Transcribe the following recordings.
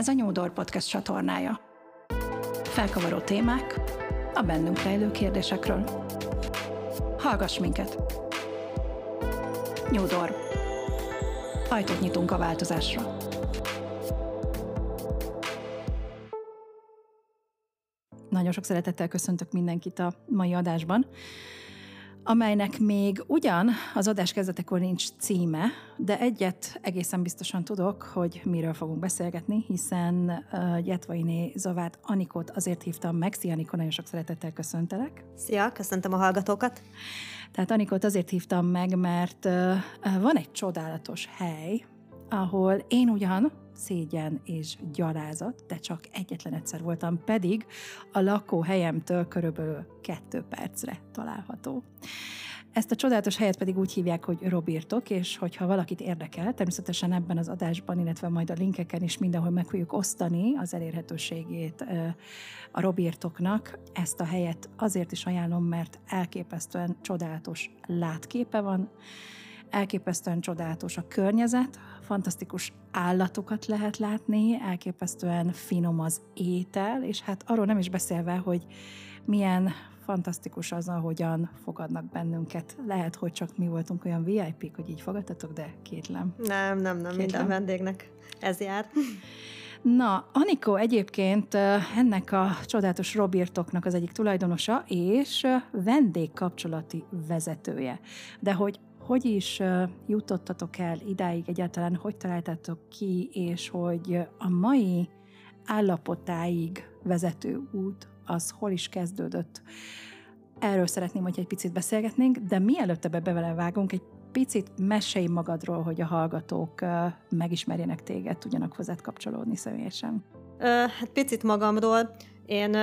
Ez a Nyúdor Podcast csatornája. Felkavaró témák a bennünk rejlő kérdésekről. Hallgass minket! Nyúdor. Ajtót nyitunk a változásra. Nagyon sok szeretettel köszöntök mindenkit a mai adásban amelynek még ugyan az adás kezdetekor nincs címe, de egyet egészen biztosan tudok, hogy miről fogunk beszélgetni, hiszen uh, Jetvainé Zavát Anikót azért hívtam meg. Szia Anikó, nagyon sok szeretettel köszöntelek. Szia, köszöntöm a hallgatókat. Tehát Anikót azért hívtam meg, mert uh, van egy csodálatos hely, ahol én ugyan szégyen és gyalázat, de csak egyetlen egyszer voltam, pedig a lakóhelyemtől körülbelül kettő percre található. Ezt a csodálatos helyet pedig úgy hívják, hogy Robirtok, és hogyha valakit érdekel, természetesen ebben az adásban, illetve majd a linkeken is mindenhol meg fogjuk osztani az elérhetőségét a Robirtoknak. Ezt a helyet azért is ajánlom, mert elképesztően csodálatos látképe van, elképesztően csodálatos a környezet, fantasztikus állatokat lehet látni, elképesztően finom az étel, és hát arról nem is beszélve, hogy milyen fantasztikus az, ahogyan fogadnak bennünket. Lehet, hogy csak mi voltunk olyan VIP-k, hogy így fogadtatok, de kétlem. Nem, nem, nem, kétlem. minden vendégnek ez jár. Na, Anikó egyébként ennek a csodálatos Robirtoknak az egyik tulajdonosa és vendégkapcsolati vezetője. De hogy hogy is jutottatok el idáig egyáltalán, hogy találtátok ki, és hogy a mai állapotáig vezető út az hol is kezdődött. Erről szeretném, hogy egy picit beszélgetnénk, de mielőtt ebbe bevele vágunk, egy picit mesélj magadról, hogy a hallgatók megismerjenek téged, tudjanak hozzád kapcsolódni személyesen. Hát picit magamról. Én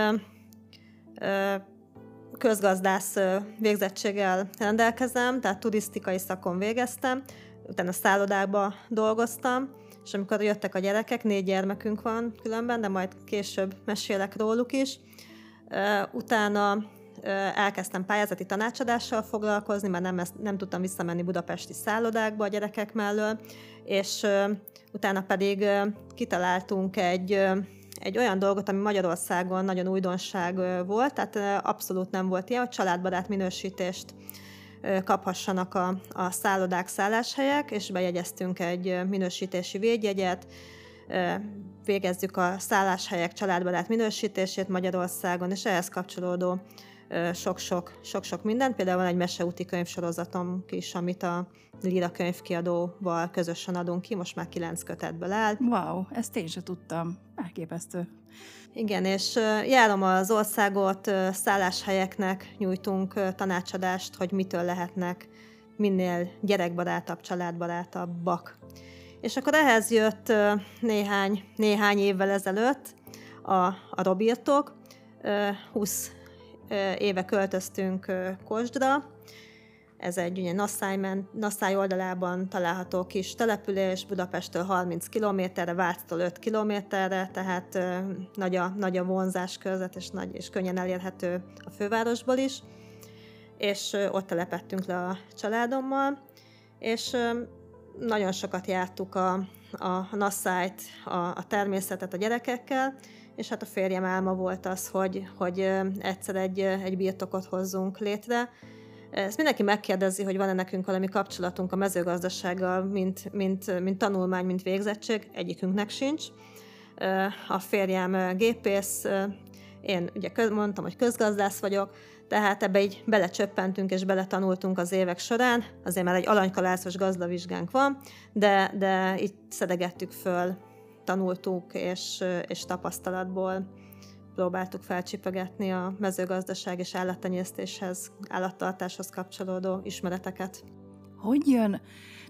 közgazdász végzettséggel rendelkezem, tehát turisztikai szakon végeztem, utána szállodákba dolgoztam, és amikor jöttek a gyerekek, négy gyermekünk van különben, de majd később mesélek róluk is, utána elkezdtem pályázati tanácsadással foglalkozni, mert nem, nem tudtam visszamenni budapesti szállodákba a gyerekek mellől, és utána pedig kitaláltunk egy egy olyan dolgot, ami Magyarországon nagyon újdonság volt, tehát abszolút nem volt ilyen, hogy családbarát minősítést kaphassanak a, a szállodák, szálláshelyek, és bejegyeztünk egy minősítési védjegyet, végezzük a szálláshelyek családbarát minősítését Magyarországon, és ehhez kapcsolódó sok-sok, sok-sok mindent. Például van egy meseúti könyvsorozatom is, amit a Lira könyvkiadóval közösen adunk ki, most már kilenc kötetből áll. Wow, ezt én sem tudtam. Elképesztő. Igen, és járom az országot, szálláshelyeknek nyújtunk tanácsadást, hogy mitől lehetnek minél gyerekbarátabb, családbarátabbak. És akkor ehhez jött néhány, néhány évvel ezelőtt a, a Robirtok. 20 éve költöztünk Kosdra, ez egy ugye Nasszáj, Nasszáj oldalában található kis település, Budapesttől 30 kilométerre, Váctól 5 kilométerre, tehát nagy a, nagy a vonzás körzet, és, nagy, és könnyen elérhető a fővárosból is. És ott telepettünk le a családommal, és nagyon sokat jártuk a, a Nasszájt, a, a természetet a gyerekekkel, és hát a férjem álma volt az, hogy, hogy egyszer egy, egy birtokot hozzunk létre. Ezt mindenki megkérdezi, hogy van-e nekünk valami kapcsolatunk a mezőgazdasággal, mint, mint, mint tanulmány, mint végzettség. Egyikünknek sincs. A férjem gépész, én ugye mondtam, hogy közgazdász vagyok, tehát ebbe így belecsöppentünk és beletanultunk az évek során, azért már egy alanykalászos gazdavizsgánk van, de, de itt szedegettük föl tanultuk, és, és tapasztalatból próbáltuk felcsipegetni a mezőgazdaság és állattenyésztéshez, állattartáshoz kapcsolódó ismereteket. Hogy jön,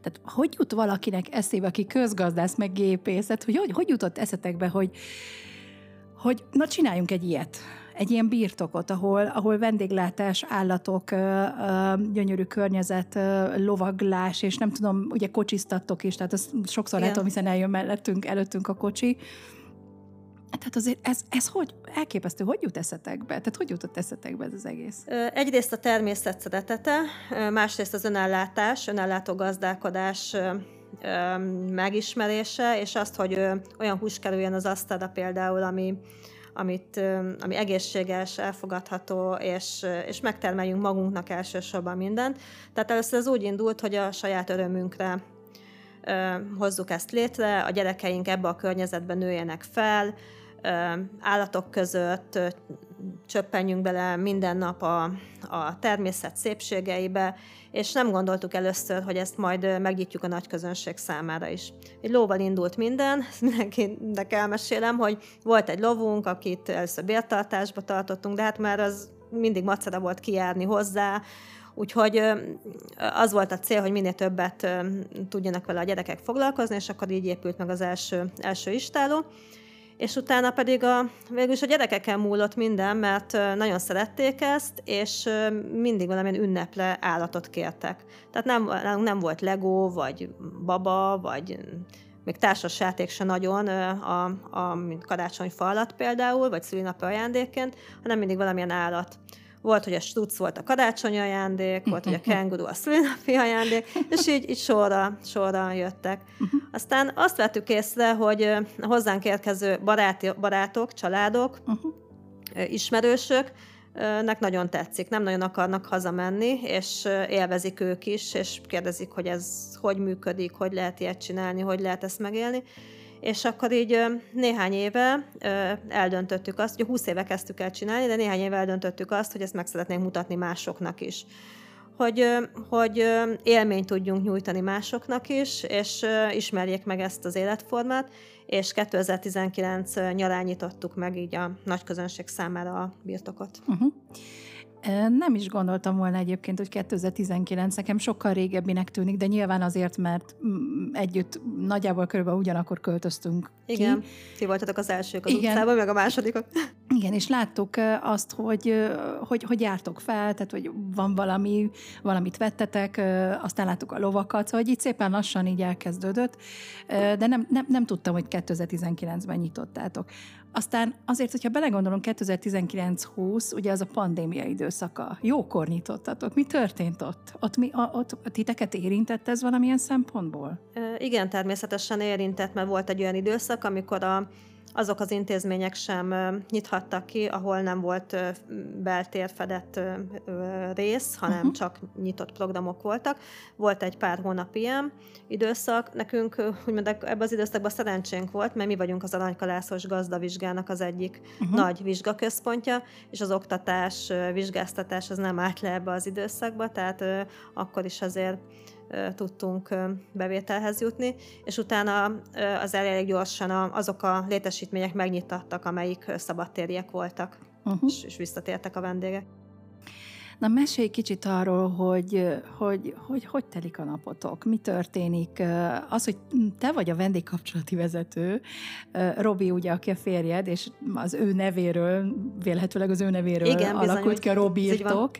tehát hogy jut valakinek eszébe, aki közgazdász, meg gépészet, hogy hogy, hogy jutott eszetekbe, hogy, hogy na csináljunk egy ilyet, egy ilyen birtokot, ahol, ahol vendéglátás, állatok, gyönyörű környezet, lovaglás, és nem tudom, ugye kocsisztattok is, tehát ezt sokszor Igen. látom, hiszen eljön mellettünk, előttünk a kocsi. Tehát azért ez, ez hogy elképesztő, hogy jut eszetekbe? Tehát hogy jutott eszetekbe ez az egész? Egyrészt a természet szeretete, másrészt az önállátás, önállátó gazdálkodás megismerése, és azt, hogy olyan hús kerüljön az asztalra például, ami, amit, ami egészséges, elfogadható, és, és megtermeljünk magunknak elsősorban mindent. Tehát először ez úgy indult, hogy a saját örömünkre hozzuk ezt létre, a gyerekeink ebbe a környezetben nőjenek fel, állatok között csöppenjünk bele minden nap a, a természet szépségeibe, és nem gondoltuk először, hogy ezt majd megnyitjuk a nagy közönség számára is. Egy lóval indult minden, mindenkinek elmesélem, hogy volt egy lovunk, akit először bértartásba tartottunk, de hát már az mindig macera volt kijárni hozzá, Úgyhogy az volt a cél, hogy minél többet tudjanak vele a gyerekek foglalkozni, és akkor így épült meg az első, első istáló és utána pedig a, végülis a gyerekeken múlott minden, mert nagyon szerették ezt, és mindig valamilyen ünneple állatot kértek. Tehát nem, nem volt Lego, vagy baba, vagy még társasjáték se nagyon, a, a, karácsonyfa alatt például, vagy szülinapi ajándékként, hanem mindig valamilyen állat. Volt, hogy a stuc volt a karácsonyi ajándék, volt, hogy a kenguru a szülinapi ajándék, és így, így sorra, sorra jöttek. Aztán azt vettük észre, hogy a hozzánk érkező baráti, barátok, családok, uh-huh. ismerősök, nek nagyon tetszik, nem nagyon akarnak hazamenni, és élvezik ők is, és kérdezik, hogy ez hogy működik, hogy lehet ilyet csinálni, hogy lehet ezt megélni és akkor így néhány éve eldöntöttük azt, hogy 20 éve kezdtük el csinálni, de néhány éve eldöntöttük azt, hogy ezt meg szeretnénk mutatni másoknak is. Hogy, hogy élményt tudjunk nyújtani másoknak is, és ismerjék meg ezt az életformát, és 2019 nyarán nyitottuk meg így a nagy közönség számára a birtokot. Uh-huh. Nem is gondoltam volna egyébként, hogy 2019 nekem sokkal régebbinek tűnik, de nyilván azért, mert mm, együtt nagyjából körülbelül ugyanakkor költöztünk Igen, ki. ti voltatok az elsők az Igen. utcában, meg a másodikok. Igen, és láttuk azt, hogy, hogy, hogy jártok fel, tehát hogy van valami, valamit vettetek, aztán láttuk a lovakat, szóval hogy így szépen lassan így elkezdődött, de nem, nem, nem tudtam, hogy 2019-ben nyitottátok. Aztán azért, hogyha belegondolunk 2019-20, ugye az a pandémia időszaka. Jókor nyitottatok. Mi történt ott? Ott, mi, ott titeket érintett ez valamilyen szempontból? Igen, természetesen érintett, mert volt egy olyan időszak, amikor a azok az intézmények sem nyithattak ki, ahol nem volt beltérfedett rész, hanem uh-huh. csak nyitott programok voltak. Volt egy pár hónap ilyen időszak. Nekünk, úgymond ebben az időszakban szerencsénk volt, mert mi vagyunk az Aranykalászos gazdavizsgának az egyik uh-huh. nagy vizsgaközpontja, és az oktatás, vizsgáztatás az nem állt le ebbe az időszakba, tehát akkor is azért tudtunk bevételhez jutni, és utána az elég gyorsan azok a létesítmények megnyitottak, amelyik szabadtériek voltak, uh-huh. és, és visszatértek a vendégek. Na, mesélj kicsit arról, hogy, hogy, hogy hogy telik a napotok, mi történik. Az, hogy te vagy a vendégkapcsolati vezető, Robi ugye, aki a férjed, és az ő nevéről, vélhetőleg az ő nevéről Igen, alakult bizony, ki a Robirtok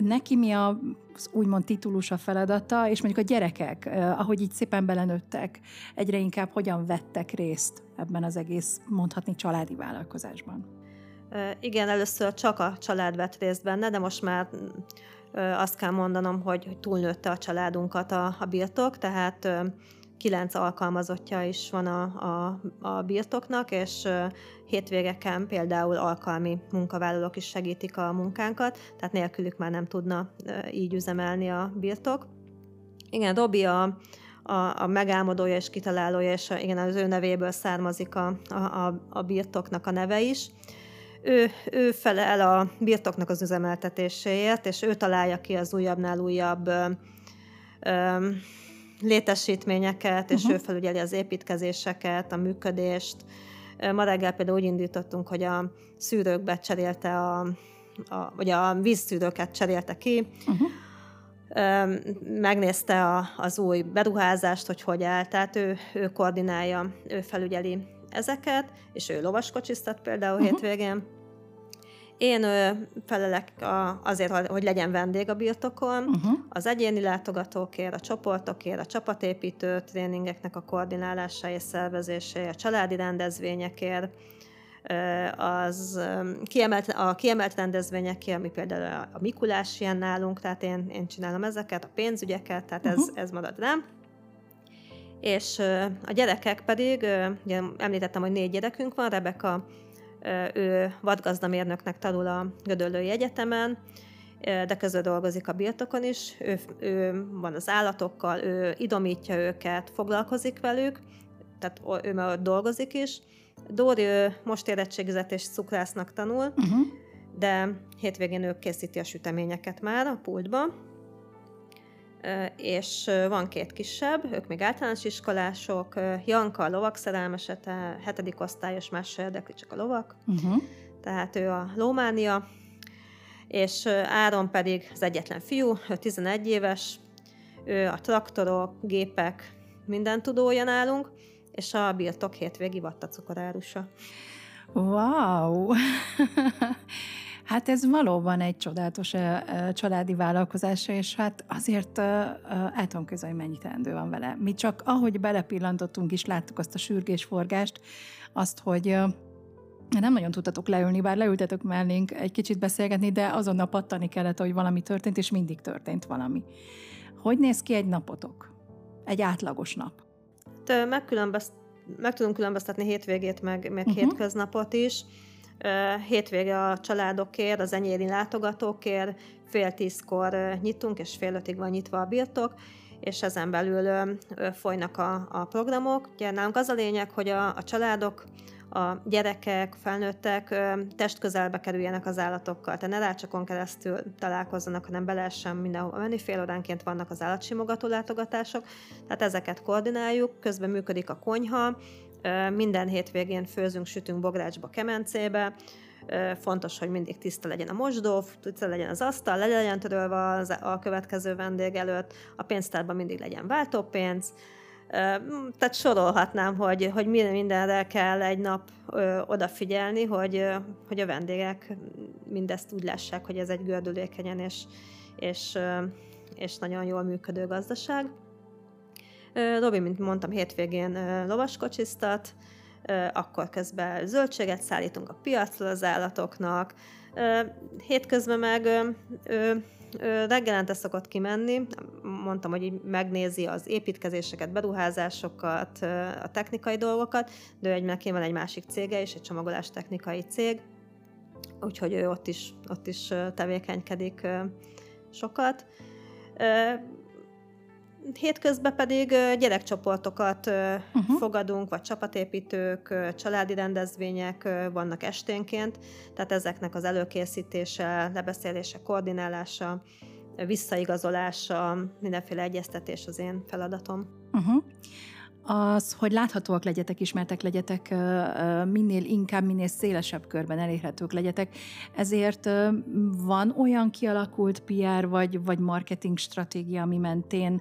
neki mi a úgymond titulus a feladata, és mondjuk a gyerekek, ahogy így szépen belenőttek, egyre inkább hogyan vettek részt ebben az egész, mondhatni, családi vállalkozásban? Igen, először csak a család vett részt benne, de most már azt kell mondanom, hogy túlnőtte a családunkat a, a birtok, tehát kilenc alkalmazottja is van a, a, a birtoknak, és hétvégeken például alkalmi munkavállalók is segítik a munkánkat, tehát nélkülük már nem tudna így üzemelni a birtok. Igen, Robi a, a, a megálmodója és kitalálója, és a, igen, az ő nevéből származik a, a, a birtoknak a neve is. Ő, ő felel a birtoknak az üzemeltetéséért, és ő találja ki az újabbnál újabb ö, ö, létesítményeket, és uh-huh. ő felügyeli az építkezéseket, a működést. Ma reggel például úgy indítottunk, hogy a szűrőkbe cserélte a, a vagy a vízszűrőket cserélte ki, uh-huh. megnézte a, az új beruházást, hogy hogy áll, tehát ő, ő koordinálja, ő felügyeli ezeket, és ő lovaskocsiztat például uh-huh. hétvégén, én ö, felelek a, azért, hogy legyen vendég a birtokon, uh-huh. az egyéni látogatókért, a csoportokért, a csapatépítő tréningeknek a koordinálása és szervezése, a családi rendezvényekért, az kiemelt, a kiemelt rendezvényekért, ami például a Mikulás ilyen nálunk, tehát én, én csinálom ezeket, a pénzügyeket, tehát ez, uh-huh. ez marad rám. és a gyerekek pedig, ugye említettem, hogy négy gyerekünk van, Rebeka, ő vadgazdamérnöknek tanul a Gödöllői Egyetemen, de közben dolgozik a birtokon is, ő, ő van az állatokkal, ő idomítja őket, foglalkozik velük, tehát ő már dolgozik is. Dóri ő most érettségizett és cukrásznak tanul, uh-huh. de hétvégén ő készíti a süteményeket már a pultba, és van két kisebb, ők még általános iskolások, Janka a lovak szerelmesete, hetedik osztályos, más se érdekli, csak a lovak, uh-huh. tehát ő a lómánia, és Áron pedig az egyetlen fiú, ő 11 éves, ő a traktorok, gépek, minden tudója nálunk, és a birtok hétvégi vatta cukorárusa. Wow! Hát ez valóban egy csodálatos családi vállalkozás, és hát azért el tudom közölni, mennyi teendő van vele. Mi csak ahogy belepillantottunk is, láttuk azt a sürgésforgást, azt, hogy nem nagyon tudtatok leülni, bár leültetek mellénk egy kicsit beszélgetni, de azonnal pattani kellett, hogy valami történt, és mindig történt valami. Hogy néz ki egy napotok? Egy átlagos nap? Te megkülönbözt, meg tudunk különböztetni hétvégét, meg, meg uh-huh. hétköznapot is. Hétvége a családokért, az enyéri látogatókért, fél tízkor nyitunk, és fél ötig van nyitva a birtok, és ezen belül folynak a, a programok. Ugye nálunk az a lényeg, hogy a, a családok a gyerekek, felnőttek testközelbe kerüljenek az állatokkal, tehát ne rácsokon keresztül találkozzanak, hanem be lehessen mindenhol menni. Fél óránként vannak az állatsimogató látogatások, tehát ezeket koordináljuk, közben működik a konyha, minden hétvégén főzünk, sütünk bográcsba, kemencébe, fontos, hogy mindig tiszta legyen a mosdó, tiszta legyen az asztal, le legyen törölve az, a következő vendég előtt, a pénztárban mindig legyen váltópénz, tehát sorolhatnám, hogy, hogy mindenre kell egy nap ö, odafigyelni, hogy, hogy a vendégek mindezt úgy lássák, hogy ez egy gördülékenyen és, és, és nagyon jól működő gazdaság. Robi, mint mondtam, hétvégén lovaskocsiztat, akkor közben zöldséget szállítunk a piacra az állatoknak, hétközben meg reggelente szokott kimenni, mondtam, hogy így megnézi az építkezéseket, beruházásokat, a technikai dolgokat, de egy, neki van egy másik cége is, egy csomagolás technikai cég, úgyhogy ő ott is, ott is tevékenykedik sokat. Hétközben pedig gyerekcsoportokat uh-huh. fogadunk, vagy csapatépítők, családi rendezvények vannak esténként, tehát ezeknek az előkészítése, lebeszélése, koordinálása, visszaigazolása, mindenféle egyeztetés az én feladatom. Uh-huh az, hogy láthatóak legyetek, ismertek legyetek, minél inkább, minél szélesebb körben elérhetők legyetek. Ezért van olyan kialakult PR vagy, vagy marketing stratégia, ami mentén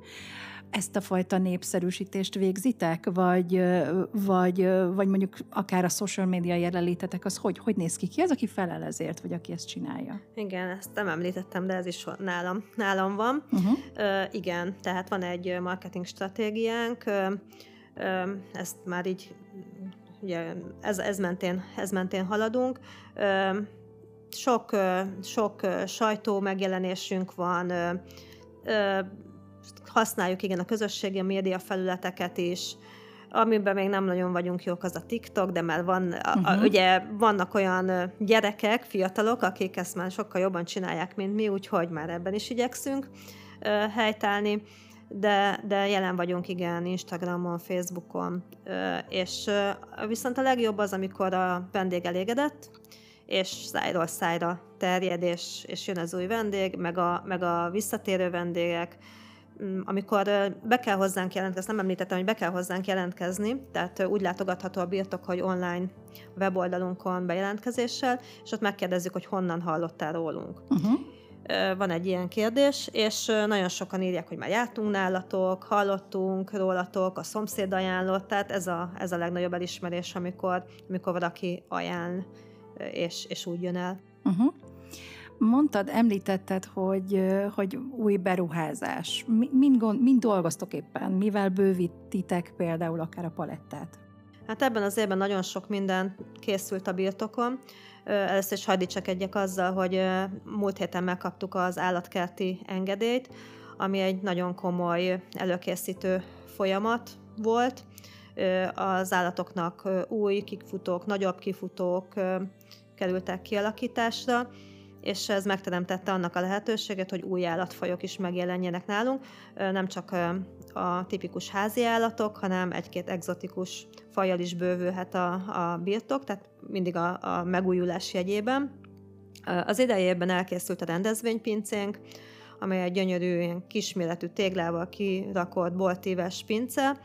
ezt a fajta népszerűsítést végzitek, vagy, vagy, vagy mondjuk akár a social media jelenlétetek, az hogy, hogy néz ki? Ki az, aki felel ezért, vagy aki ezt csinálja? Igen, ezt nem említettem, de ez is nálam, nálam van. Uh-huh. Uh, igen, tehát van egy marketing stratégiánk, uh, ezt már így ugye ez, ez, mentén, ez mentén haladunk. Sok, sok sajtó megjelenésünk van, használjuk igen a közösségi média felületeket is, amiben még nem nagyon vagyunk jók, az a TikTok, de már van, a, a, uh-huh. ugye vannak olyan gyerekek, fiatalok, akik ezt már sokkal jobban csinálják, mint mi, úgyhogy már ebben is igyekszünk helytállni de, de jelen vagyunk igen Instagramon, Facebookon, és viszont a legjobb az, amikor a vendég elégedett, és szájról szájra terjed, és, és jön az új vendég, meg a, meg a visszatérő vendégek, mm, amikor be kell hozzánk jelentkezni, nem említettem, hogy be kell hozzánk jelentkezni, tehát úgy látogatható a birtok, hogy online weboldalunkon bejelentkezéssel, és ott megkérdezzük, hogy honnan hallottál rólunk. Uh-huh van egy ilyen kérdés, és nagyon sokan írják, hogy már jártunk nálatok, hallottunk rólatok, a szomszéd ajánlott, tehát ez a, ez a legnagyobb elismerés, amikor, amikor valaki ajánl, és, és úgy jön el. Uh-huh. Mondtad, említetted, hogy, hogy új beruházás. Mind, mind dolgoztok éppen? Mivel bővítitek például akár a palettát? Hát ebben az évben nagyon sok minden készült a birtokon. Először is hadd azzal, hogy múlt héten megkaptuk az állatkerti engedélyt, ami egy nagyon komoly előkészítő folyamat volt. Az állatoknak új kifutók, nagyobb kifutók kerültek kialakításra, és ez megteremtette annak a lehetőséget, hogy új állatfajok is megjelenjenek nálunk, nem csak a tipikus házi állatok, hanem egy-két egzotikus fajjal is bővülhet a, a birtok, tehát mindig a, a megújulás jegyében. Az idejében elkészült a rendezvénypincénk, amely egy gyönyörű, ilyen kisméretű téglával kirakott boltíves pince,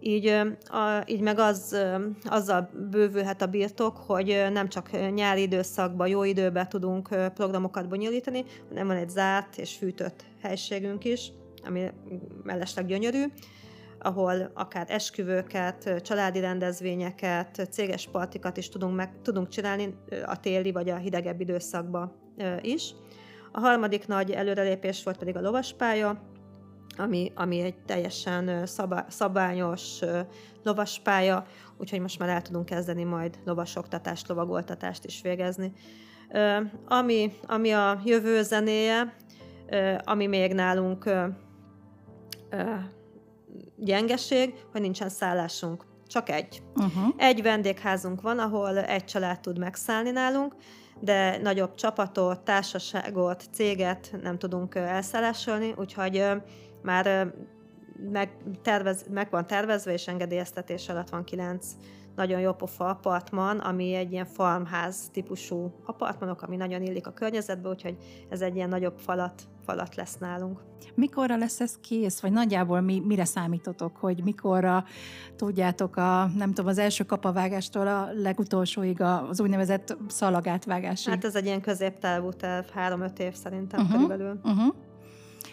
így, a, így meg az, azzal bővülhet a birtok, hogy nem csak nyári időszakban, jó időben tudunk programokat bonyolítani, hanem van egy zárt és fűtött helységünk is, ami mellesleg gyönyörű, ahol akár esküvőket, családi rendezvényeket, céges partikat is tudunk, meg, tudunk csinálni a téli vagy a hidegebb időszakban is. A harmadik nagy előrelépés volt pedig a lovaspálya, ami, ami egy teljesen szabá, szabályos lovaspálya, úgyhogy most már el tudunk kezdeni majd lovasoktatást, lovagoltatást is végezni. Ami, ami a jövő zenéje, ami még nálunk gyengeség, hogy nincsen szállásunk. Csak egy. Uh-huh. Egy vendégházunk van, ahol egy család tud megszállni nálunk, de nagyobb csapatot, társaságot, céget nem tudunk elszállásolni, úgyhogy már meg, tervez, meg van tervezve, és engedélyeztetés alatt van kilenc nagyon jó pofa apartman, ami egy ilyen farmház típusú apartmanok, ami nagyon illik a környezetbe, úgyhogy ez egy ilyen nagyobb falat, falat lesz nálunk. Mikorra lesz ez kész, vagy nagyjából mi, mire számítotok, hogy mikorra tudjátok a, nem tudom, az első kapavágástól a legutolsóig az úgynevezett szalagátvágásig? Hát ez egy ilyen középtávú terv, három-öt év szerintem uh-huh, körülbelül. Uh-huh.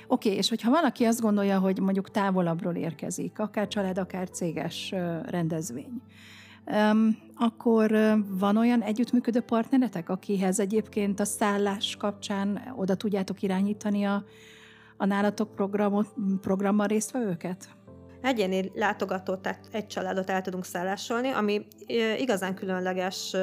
Oké, okay, és hogyha valaki azt gondolja, hogy mondjuk távolabbról érkezik, akár család, akár céges rendezvény, akkor van olyan együttműködő partneretek, akihez egyébként a szállás kapcsán oda tudjátok irányítani a, a nálatok programot, programban résztvevőket? Egyéni látogatót, tehát egy családot el tudunk szállásolni, ami igazán különleges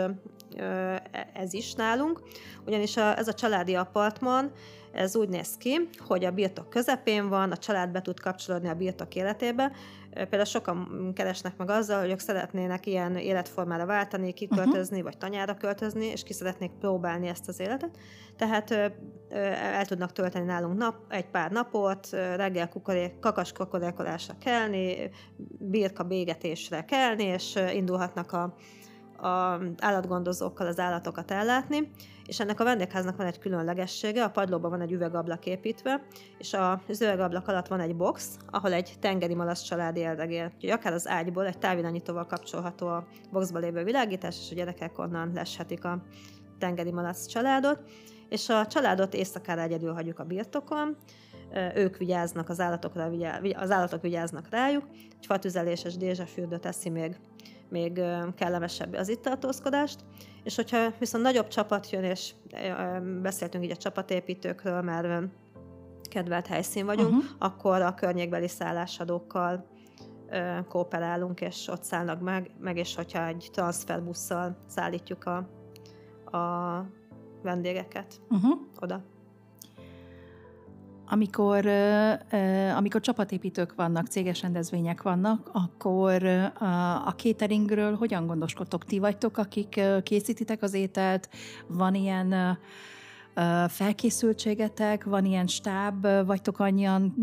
ez is nálunk, ugyanis ez a családi apartman, ez úgy néz ki, hogy a birtok közepén van, a család be tud kapcsolódni a birtok életébe. Például sokan keresnek meg azzal, hogy ők szeretnének ilyen életformára váltani, kiköltözni, uh-huh. vagy tanyára költözni, és ki szeretnék próbálni ezt az életet. Tehát el tudnak tölteni nálunk nap, egy pár napot, reggel kukorék, kakas kokorékolásra kelni, birka bégetésre kelni, és indulhatnak a a állatgondozókkal az állatokat ellátni, és ennek a vendégháznak van egy különlegessége, a padlóban van egy üvegablak építve, és az üvegablak alatt van egy box, ahol egy tengeri malasz család érdegél. Úgyhogy akár az ágyból egy távirányítóval kapcsolható a boxba lévő világítás, és a gyerekek onnan leshetik a tengeri malasz családot, és a családot éjszakára egyedül hagyjuk a birtokon, ők vigyáznak az állatokra, az állatok vigyáznak rájuk, egy fatüzeléses dézsafürdő teszi még még kellemesebb az itt tartózkodást, és hogyha viszont nagyobb csapat jön, és beszéltünk így a csapatépítőkről, mert kedvelt helyszín vagyunk, uh-huh. akkor a környékbeli szállásadókkal kooperálunk, és ott szállnak meg, meg és hogyha egy transferbusszal szállítjuk a, a vendégeket uh-huh. oda amikor, amikor csapatépítők vannak, céges rendezvények vannak, akkor a cateringről hogyan gondoskodtok? Ti vagytok, akik készítitek az ételt? Van ilyen felkészültségetek, van ilyen stáb, vagytok annyian,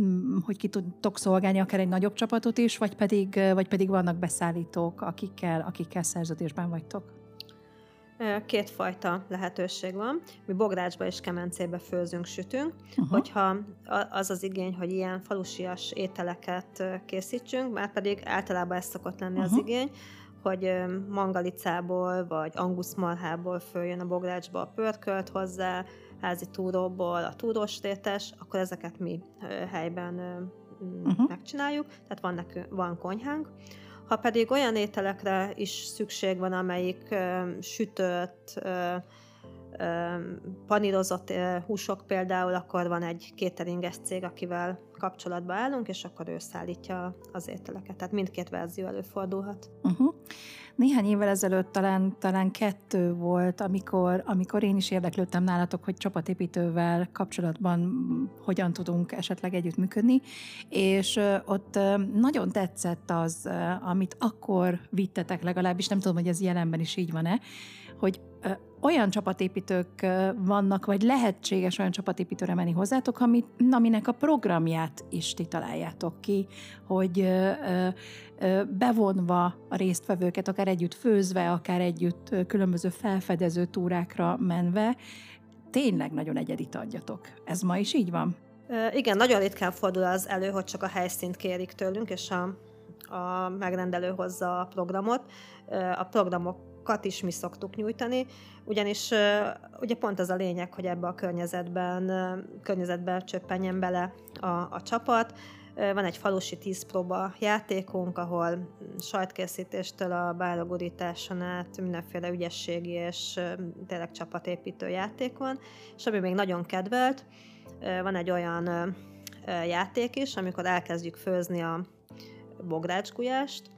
hogy ki tudtok szolgálni akár egy nagyobb csapatot is, vagy pedig, vagy pedig vannak beszállítók, akikkel, akikkel szerződésben vagytok? Kétfajta lehetőség van. Mi bográcsba és kemencébe főzünk, sütünk. Uh-huh. Hogyha az az igény, hogy ilyen falusias ételeket készítsünk, már pedig általában ez szokott lenni uh-huh. az igény, hogy mangalicából vagy anguszmarhából följön a bográcsba a pörkölt hozzá, házi túróból a túrós tétes, akkor ezeket mi helyben uh-huh. megcsináljuk, tehát van, nekünk, van konyhánk. Ha pedig olyan ételekre is szükség van, amelyik ö, sütött, panírozott húsok például, akkor van egy kéteringes cég, akivel kapcsolatba állunk, és akkor ő szállítja az ételeket. Tehát mindkét verzió előfordulhat. Uh-huh. Néhány évvel ezelőtt talán, talán kettő volt, amikor, amikor én is érdeklődtem nálatok, hogy csapatépítővel kapcsolatban hogyan tudunk esetleg együttműködni, és ott nagyon tetszett az, amit akkor vittetek legalábbis, nem tudom, hogy ez jelenben is így van-e, hogy olyan csapatépítők vannak, vagy lehetséges olyan csapatépítőre menni hozzátok, amit, aminek a programját is ti találjátok ki, hogy bevonva a résztvevőket, akár együtt főzve, akár együtt különböző felfedező túrákra menve, tényleg nagyon egyedit adjatok. Ez ma is így van? Igen, nagyon ritkán fordul az elő, hogy csak a helyszínt kérik tőlünk, és a, a megrendelő hozza a programot. A programok kat is mi szoktuk nyújtani, ugyanis ugye pont az a lényeg, hogy ebbe a környezetben, környezetben csöppenjen bele a, a csapat, van egy falusi tízpróba játékunk, ahol sajtkészítéstől a bálogurításon át mindenféle ügyességi és tényleg csapatépítő játék van, és ami még nagyon kedvelt, van egy olyan játék is, amikor elkezdjük főzni a bográcsgulyást,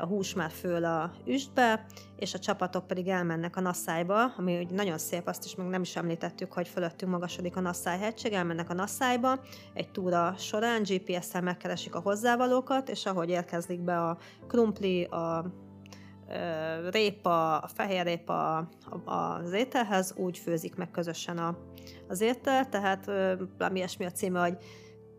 a hús már föl a üstbe, és a csapatok pedig elmennek a Nasszájba, ami úgy nagyon szép, azt is meg nem is említettük, hogy fölöttünk magasodik a Nasszáj hegység, elmennek a Nasszájba, egy túra során GPS-szel megkeresik a hozzávalókat, és ahogy érkezik be a krumpli, a répa, a fehér répa az ételhez, úgy főzik meg közösen a, az étel, tehát valami ilyesmi a címe, hogy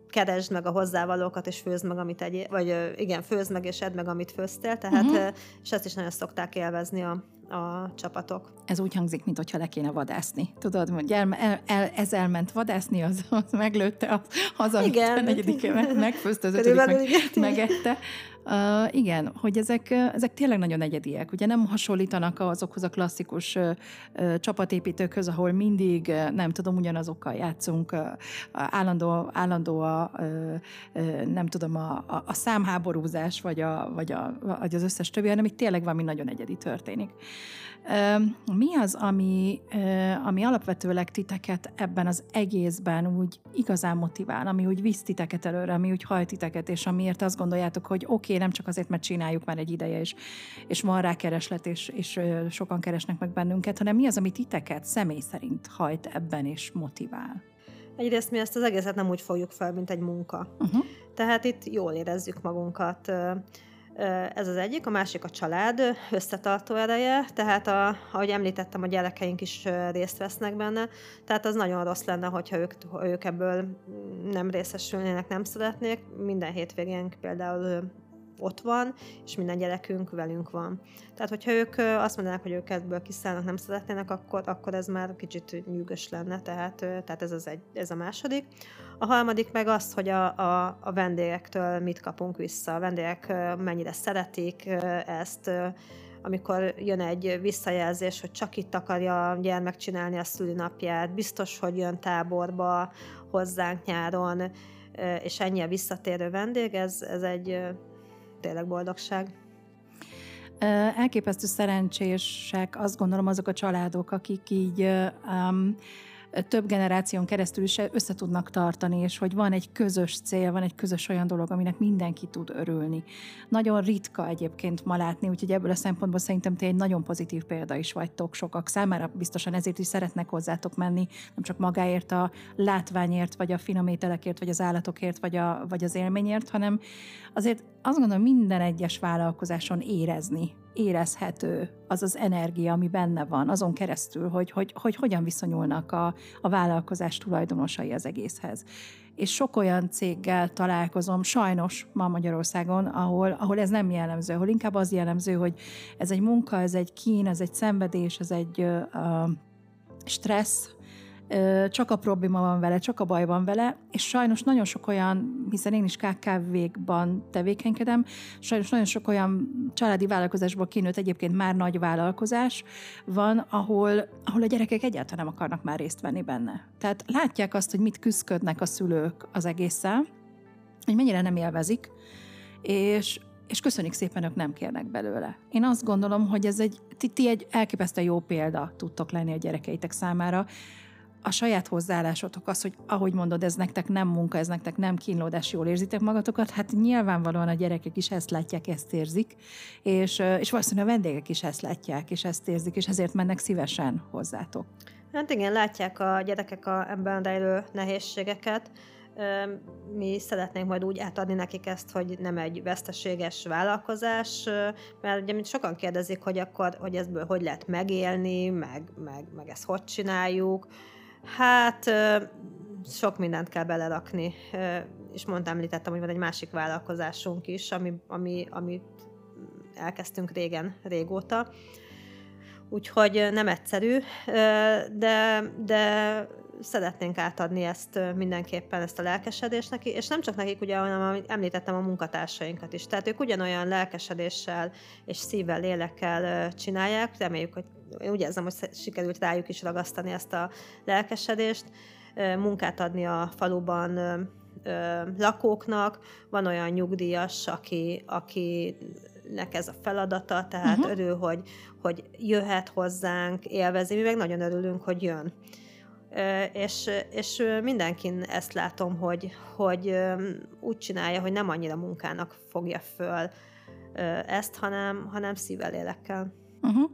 keresd meg a hozzávalókat, és főzd meg, amit egy, vagy igen, főzd meg, és edd meg, amit főztél, tehát, uh-huh. és ezt is nagyon szokták élvezni a, a csapatok. Ez úgy hangzik, mintha le kéne vadászni. Tudod, hogy el, el, el, ez elment vadászni, az, az meglőtte, az, az igen. a negyedik megfőzte, az ötödik meg, megette. Uh, igen, hogy ezek, ezek tényleg nagyon egyediek. Ugye nem hasonlítanak azokhoz a klasszikus uh, csapatépítőkhöz, ahol mindig, nem tudom, ugyanazokkal játszunk, uh, állandó, állandó a, uh, nem tudom, a, a, a számháborúzás, vagy, a, vagy, a, vagy az összes többi, hanem itt tényleg valami nagyon egyedi történik. Mi az, ami, ami alapvetőleg titeket ebben az egészben úgy igazán motivál, ami úgy visz titeket előre, ami úgy hajt titeket, és amiért azt gondoljátok, hogy oké, okay, nem csak azért, mert csináljuk már egy ideje, és, és van rá kereslet, és, és sokan keresnek meg bennünket, hanem mi az, ami titeket személy szerint hajt ebben és motivál? Egyrészt mi ezt az egészet nem úgy fogjuk fel, mint egy munka. Uh-huh. Tehát itt jól érezzük magunkat ez az egyik, a másik a család összetartó ereje, tehát a, ahogy említettem, a gyerekeink is részt vesznek benne, tehát az nagyon rossz lenne, hogyha ők, ők ebből nem részesülnének, nem szeretnék. Minden hétvégén például ott van, és minden gyerekünk velünk van. Tehát, hogyha ők azt mondanák, hogy ők ebből kiszállnak, nem szeretnének, akkor, akkor ez már kicsit nyűgös lenne, tehát, tehát ez, az egy, ez a második. A harmadik meg az, hogy a, a, a vendégektől mit kapunk vissza, a vendégek mennyire szeretik ezt, amikor jön egy visszajelzés, hogy csak itt akarja a gyermek csinálni a szülinapját, biztos, hogy jön táborba hozzánk nyáron, és ennyi a visszatérő vendég, ez, ez egy tényleg boldogság. Elképesztő szerencsések, azt gondolom azok a családok, akik így um, több generáción keresztül is össze tudnak tartani, és hogy van egy közös cél, van egy közös olyan dolog, aminek mindenki tud örülni. Nagyon ritka egyébként ma látni, úgyhogy ebből a szempontból szerintem ti egy nagyon pozitív példa is vagytok sokak számára, biztosan ezért is szeretnek hozzátok menni, nem csak magáért a látványért, vagy a finom ételekért, vagy az állatokért, vagy, a, vagy az élményért, hanem azért azt gondolom minden egyes vállalkozáson érezni, érezhető az az energia, ami benne van, azon keresztül, hogy, hogy, hogy hogyan viszonyulnak a, a vállalkozás tulajdonosai az egészhez. És sok olyan céggel találkozom, sajnos ma Magyarországon, ahol, ahol ez nem jellemző, ahol inkább az jellemző, hogy ez egy munka, ez egy kín, ez egy szenvedés, ez egy uh, stressz, csak a probléma van vele, csak a baj van vele, és sajnos nagyon sok olyan, hiszen én is KKV-kban tevékenykedem, sajnos nagyon sok olyan családi vállalkozásból kinőtt egyébként már nagy vállalkozás van, ahol, ahol a gyerekek egyáltalán nem akarnak már részt venni benne. Tehát látják azt, hogy mit küzdködnek a szülők az egésszel, hogy mennyire nem élvezik, és és köszönjük szépen, ők nem kérnek belőle. Én azt gondolom, hogy ez egy, ti, ti egy elképesztő jó példa tudtok lenni a gyerekeitek számára, a saját hozzáállásotok az, hogy ahogy mondod, ez nektek nem munka, ez nektek nem kínlódás, jól érzitek magatokat, hát nyilvánvalóan a gyerekek is ezt látják, ezt érzik, és, és valószínűleg a vendégek is ezt látják, és ezt érzik, és ezért mennek szívesen hozzátok. Hát igen, látják a gyerekek a ebben rejlő nehézségeket, mi szeretnénk majd úgy átadni nekik ezt, hogy nem egy veszteséges vállalkozás, mert ugye mint sokan kérdezik, hogy akkor, hogy ezből hogy lehet megélni, meg, meg, meg ezt hogy csináljuk, Hát sok mindent kell belerakni, és mondtam, említettem, hogy van egy másik vállalkozásunk is, ami, ami, amit elkezdtünk régen, régóta. Úgyhogy nem egyszerű, de, de szeretnénk átadni ezt mindenképpen, ezt a lelkesedést neki, és nem csak nekik, ugye, hanem említettem a munkatársainkat is. Tehát ők ugyanolyan lelkesedéssel és szívvel, lélekkel csinálják, reméljük, hogy én úgy érzem, hogy sikerült rájuk is ragasztani ezt a lelkesedést, munkát adni a faluban lakóknak, van olyan nyugdíjas, aki, akinek ez a feladata, tehát uh-huh. örül, hogy, hogy jöhet hozzánk, élvezi, mi meg nagyon örülünk, hogy jön. És, és mindenkin ezt látom, hogy, hogy úgy csinálja, hogy nem annyira munkának fogja föl ezt, hanem, hanem szívvel, lélekkel. Uh-huh.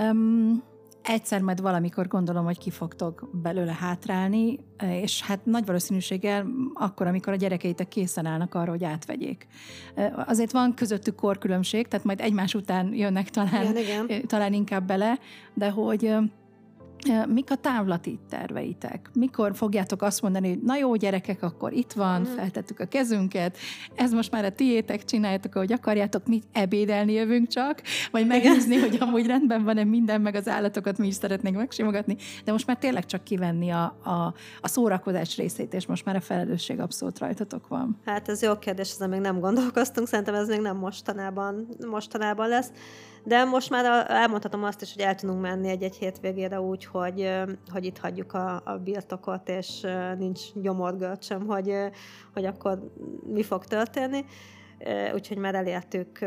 Um, egyszer majd valamikor gondolom, hogy ki fogtok belőle hátrálni, és hát nagy valószínűséggel akkor, amikor a gyerekeitek készen állnak arra, hogy átvegyék. Azért van közöttük korkülönbség, tehát majd egymás után jönnek talán, igen, igen. talán inkább bele, de hogy Mik a távlati terveitek? Mikor fogjátok azt mondani, hogy na jó, gyerekek, akkor itt van, mm. feltettük a kezünket, ez most már a tiétek, csináljátok, ahogy akarjátok, mi ebédelni jövünk csak, vagy megnézni, hogy amúgy rendben van-e minden, meg az állatokat mi is szeretnénk megsimogatni, de most már tényleg csak kivenni a, a, a szórakozás részét, és most már a felelősség abszolút rajtatok van. Hát ez jó kérdés, ezen még nem gondolkoztunk, szerintem ez még nem mostanában, mostanában lesz. De most már elmondhatom azt is, hogy el tudunk menni egy-egy hétvégére úgy, hogy, hogy itt hagyjuk a, a birtokot, és nincs gyomorgörcsöm, hogy, hogy akkor mi fog történni. Úgyhogy már elértük,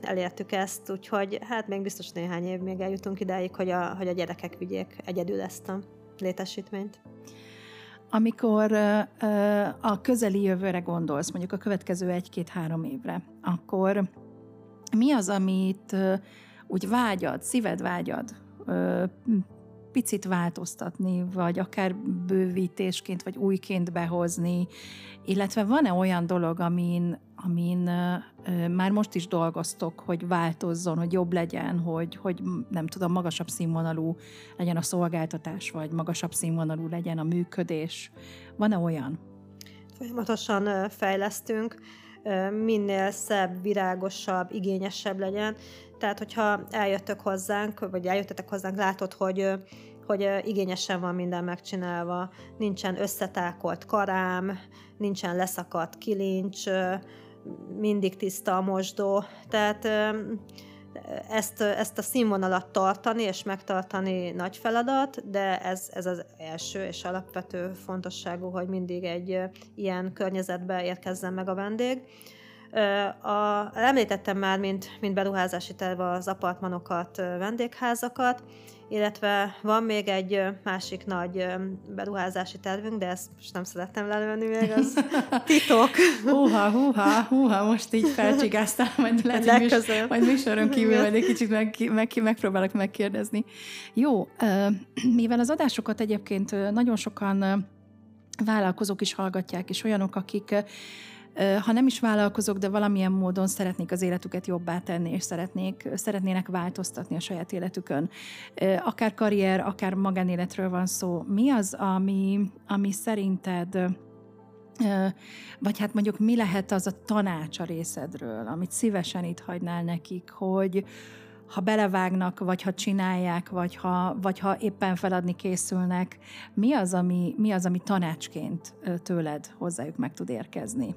elértük ezt, úgyhogy hát még biztos néhány év még eljutunk idáig, hogy a, hogy a gyerekek vigyék egyedül ezt a létesítményt. Amikor a közeli jövőre gondolsz, mondjuk a következő egy-két-három évre, akkor mi az, amit úgy vágyad, szíved vágyad picit változtatni, vagy akár bővítésként, vagy újként behozni, illetve van-e olyan dolog, amin, amin már most is dolgoztok, hogy változzon, hogy jobb legyen, hogy, hogy nem tudom, magasabb színvonalú legyen a szolgáltatás, vagy magasabb színvonalú legyen a működés. Van-e olyan? Folyamatosan fejlesztünk minél szebb, virágosabb, igényesebb legyen. Tehát, hogyha eljöttök hozzánk, vagy eljöttetek hozzánk, látod, hogy hogy igényesen van minden megcsinálva, nincsen összetákolt karám, nincsen leszakadt kilincs, mindig tiszta a mosdó, tehát ezt, ezt a színvonalat tartani és megtartani nagy feladat, de ez, ez az első és alapvető fontosságú, hogy mindig egy ilyen környezetbe érkezzen meg a vendég. A, említettem már, mint, mint beruházási terve az apartmanokat, vendégházakat, illetve van még egy másik nagy beruházási tervünk, de ezt most nem szerettem lelőni még, az titok. Húha, húha, húha, most így felcsigáztál, majd lehet, hogy mis, majd műsoron kívül majd egy kicsit meg, meg, megpróbálok megkérdezni. Jó, mivel az adásokat egyébként nagyon sokan vállalkozók is hallgatják, és olyanok, akik ha nem is vállalkozók, de valamilyen módon szeretnék az életüket jobbá tenni, és szeretnék, szeretnének változtatni a saját életükön. Akár karrier, akár magánéletről van szó. Mi az, ami, ami szerinted vagy hát mondjuk mi lehet az a tanács a részedről, amit szívesen itt hagynál nekik, hogy ha belevágnak, vagy ha csinálják, vagy ha, vagy ha éppen feladni készülnek, mi az, ami, mi az, ami tanácsként tőled hozzájuk meg tud érkezni?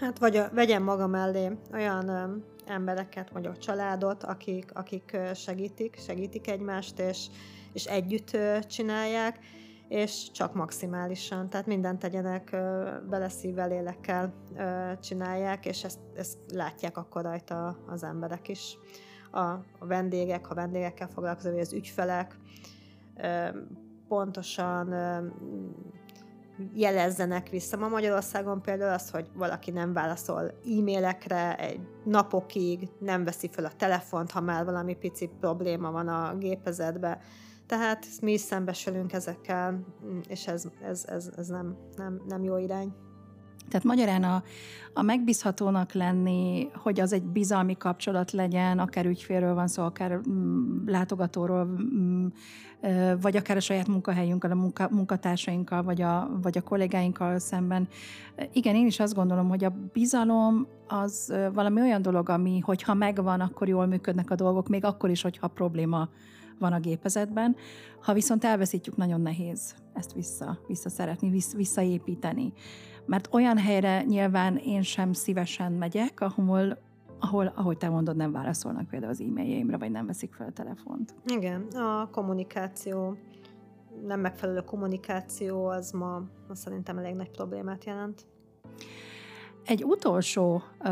Hát vagy a, vegyem maga mellé olyan ö, embereket, a családot, akik, akik segítik, segítik egymást, és, és együtt ö, csinálják, és csak maximálisan, tehát mindent tegyenek beleszívvel, lélekkel csinálják, és ezt, ezt látják akkor rajta az emberek is. A, a vendégek, ha vendégekkel foglalkozó, vagy az ügyfelek, pontosan jelezzenek vissza. Ma Magyarországon például az, hogy valaki nem válaszol e-mailekre egy napokig, nem veszi fel a telefont, ha már valami pici probléma van a gépezetben. Tehát mi is szembesülünk ezekkel, és ez, ez, ez, ez nem, nem, nem jó irány. Tehát magyarán a, a megbízhatónak lenni, hogy az egy bizalmi kapcsolat legyen, akár ügyfélről van szó, akár mm, látogatóról, mm, vagy akár a saját munkahelyünkkel, a munka, munkatársainkkal, vagy a, vagy a kollégáinkkal szemben. Igen, én is azt gondolom, hogy a bizalom az valami olyan dolog, ami, hogyha megvan, akkor jól működnek a dolgok, még akkor is, hogyha probléma van a gépezetben. Ha viszont elveszítjük, nagyon nehéz ezt vissza, visszaszeretni, vissza, visszaépíteni. Mert olyan helyre nyilván én sem szívesen megyek, ahol ahol, ahogy te mondod, nem válaszolnak például az e-mailjeimre, vagy nem veszik fel a telefont. Igen, a kommunikáció, nem megfelelő kommunikáció, az ma, ma szerintem elég nagy problémát jelent. Egy utolsó uh,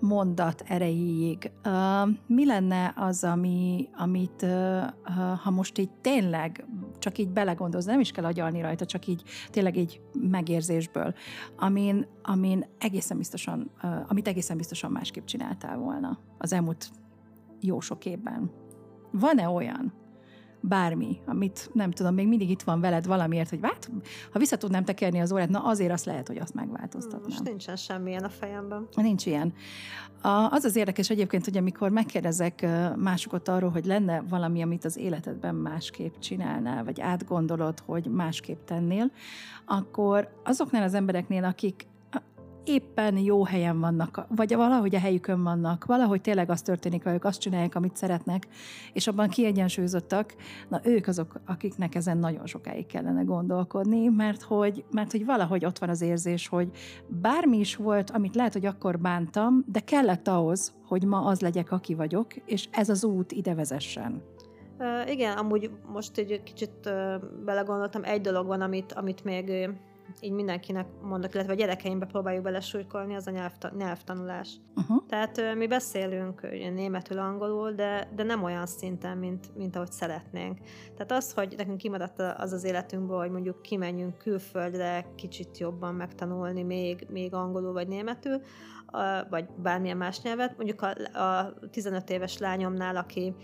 mondat erejéig, uh, mi lenne az, ami, amit, uh, ha most így tényleg csak így belegondolsz, nem is kell agyalni rajta, csak így tényleg így megérzésből, amin, amin egészen biztosan, uh, amit egészen biztosan másképp csináltál volna az elmúlt jó sok évben. Van-e olyan? Bármi, amit nem tudom, még mindig itt van veled valamiért, hogy hát, ha vissza tudnám tekerni az órát, na azért azt lehet, hogy azt megváltoztatnám. Most nincsen semmilyen a fejemben. Nincs ilyen. Az az érdekes egyébként, hogy amikor megkérdezek másokat arról, hogy lenne valami, amit az életedben másképp csinálnál, vagy átgondolod, hogy másképp tennél, akkor azoknál az embereknél, akik éppen jó helyen vannak, vagy valahogy a helyükön vannak, valahogy tényleg az történik velük, azt csinálják, amit szeretnek, és abban kiegyensúlyozottak, na ők azok, akiknek ezen nagyon sokáig kellene gondolkodni, mert hogy, mert hogy valahogy ott van az érzés, hogy bármi is volt, amit lehet, hogy akkor bántam, de kellett ahhoz, hogy ma az legyek, aki vagyok, és ez az út ide vezessen. Uh, igen, amúgy most egy kicsit uh, belegondoltam, egy dolog van, amit, amit még így mindenkinek mondok, illetve a gyerekeimbe próbáljuk belesújkolni, az a nyelvta, nyelvtanulás. Uh-huh. Tehát mi beszélünk németül, angolul, de, de nem olyan szinten, mint, mint ahogy szeretnénk. Tehát az, hogy nekünk kimaradt az az életünkből, hogy mondjuk kimenjünk külföldre kicsit jobban megtanulni még, még angolul vagy németül, vagy bármilyen más nyelvet. Mondjuk a, a 15 éves lányomnál, aki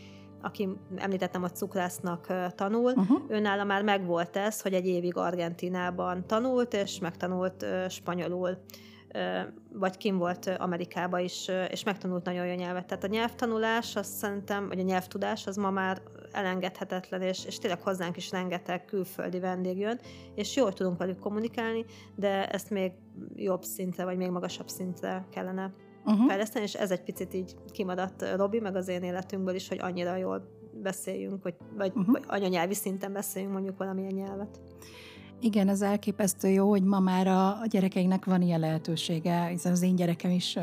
aki említettem, a cukrásznak tanul, uh-huh. őnála már megvolt ez, hogy egy évig Argentinában tanult, és megtanult spanyolul vagy kim volt Amerikába is, és megtanult nagyon jó nyelvet. Tehát a nyelvtanulás, azt szerintem, vagy a nyelvtudás, az ma már elengedhetetlen, és, és tényleg hozzánk is rengeteg külföldi vendég jön, és jól tudunk velük kommunikálni, de ezt még jobb szintre, vagy még magasabb szintre kellene uh-huh. fejleszteni, és ez egy picit így kimadadt Robi, meg az én életünkből is, hogy annyira jól beszéljünk, vagy, vagy, uh-huh. vagy anyanyelvi szinten beszéljünk mondjuk valamilyen nyelvet. Igen, ez elképesztő jó, hogy ma már a gyerekeinknek van ilyen lehetősége, hiszen az én gyerekem is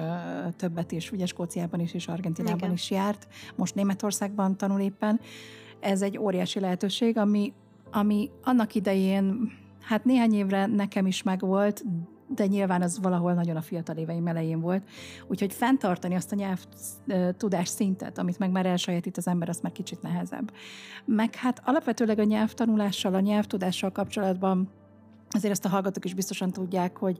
többet is, ugye Skóciában is és Argentinában Igen. is járt, most Németországban tanul éppen. Ez egy óriási lehetőség, ami, ami annak idején, hát néhány évre nekem is megvolt, de nyilván az valahol nagyon a fiatal éveim elején volt. Úgyhogy fenntartani azt a nyelvtudás szintet, amit meg már elsajátít az ember, az már kicsit nehezebb. Meg hát alapvetőleg a nyelvtanulással, a nyelvtudással kapcsolatban azért ezt a hallgatók is biztosan tudják, hogy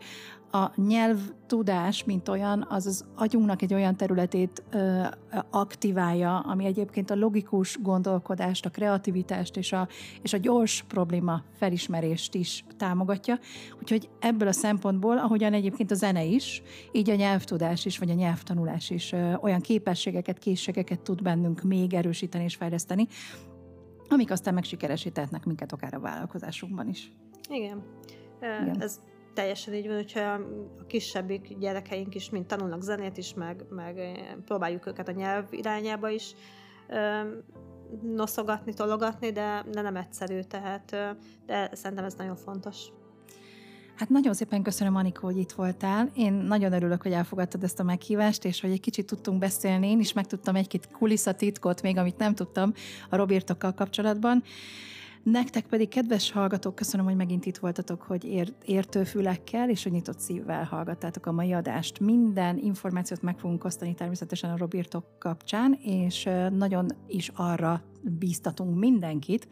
a nyelvtudás, mint olyan, az az agyunknak egy olyan területét ö, aktiválja, ami egyébként a logikus gondolkodást, a kreativitást és a, és a gyors probléma felismerést is támogatja. Úgyhogy ebből a szempontból, ahogyan egyébként a zene is, így a nyelvtudás is, vagy a nyelvtanulás is ö, olyan képességeket, készségeket tud bennünk még erősíteni és fejleszteni, amik aztán megsikeresítetnek minket akár a vállalkozásunkban is. Igen. Igen. Ez teljesen így van, hogyha a kisebbik gyerekeink is mind tanulnak zenét is, meg, meg próbáljuk őket a nyelv irányába is noszogatni, tologatni, de, de nem egyszerű, tehát de szerintem ez nagyon fontos. Hát nagyon szépen köszönöm, Anikó, hogy itt voltál. Én nagyon örülök, hogy elfogadtad ezt a meghívást, és hogy egy kicsit tudtunk beszélni. Én is megtudtam egy-két kulisszatitkot, még amit nem tudtam a Robertokkal kapcsolatban. Nektek pedig, kedves hallgatók, köszönöm, hogy megint itt voltatok, hogy ér, értő fülekkel és hogy nyitott szívvel hallgattátok a mai adást. Minden információt meg fogunk osztani természetesen a Robirtok kapcsán, és nagyon is arra bíztatunk mindenkit,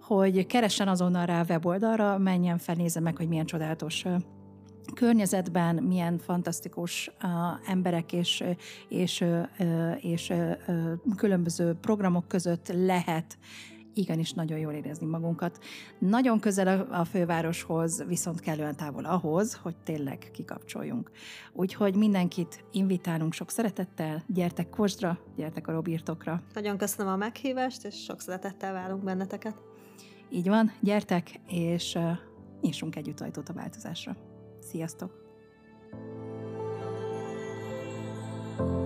hogy keressen azonnal rá a weboldalra, menjen fel, nézze meg, hogy milyen csodálatos környezetben milyen fantasztikus uh, emberek és, és, uh, és uh, különböző programok között lehet igenis nagyon jól érezni magunkat. Nagyon közel a fővároshoz, viszont kellően távol ahhoz, hogy tényleg kikapcsoljunk. Úgyhogy mindenkit invitálunk sok szeretettel, gyertek Kosdra, gyertek a Robirtokra. Nagyon köszönöm a meghívást, és sok szeretettel várunk benneteket. Így van, gyertek, és uh, nyissunk együtt ajtót a változásra. Sziasztok! thank you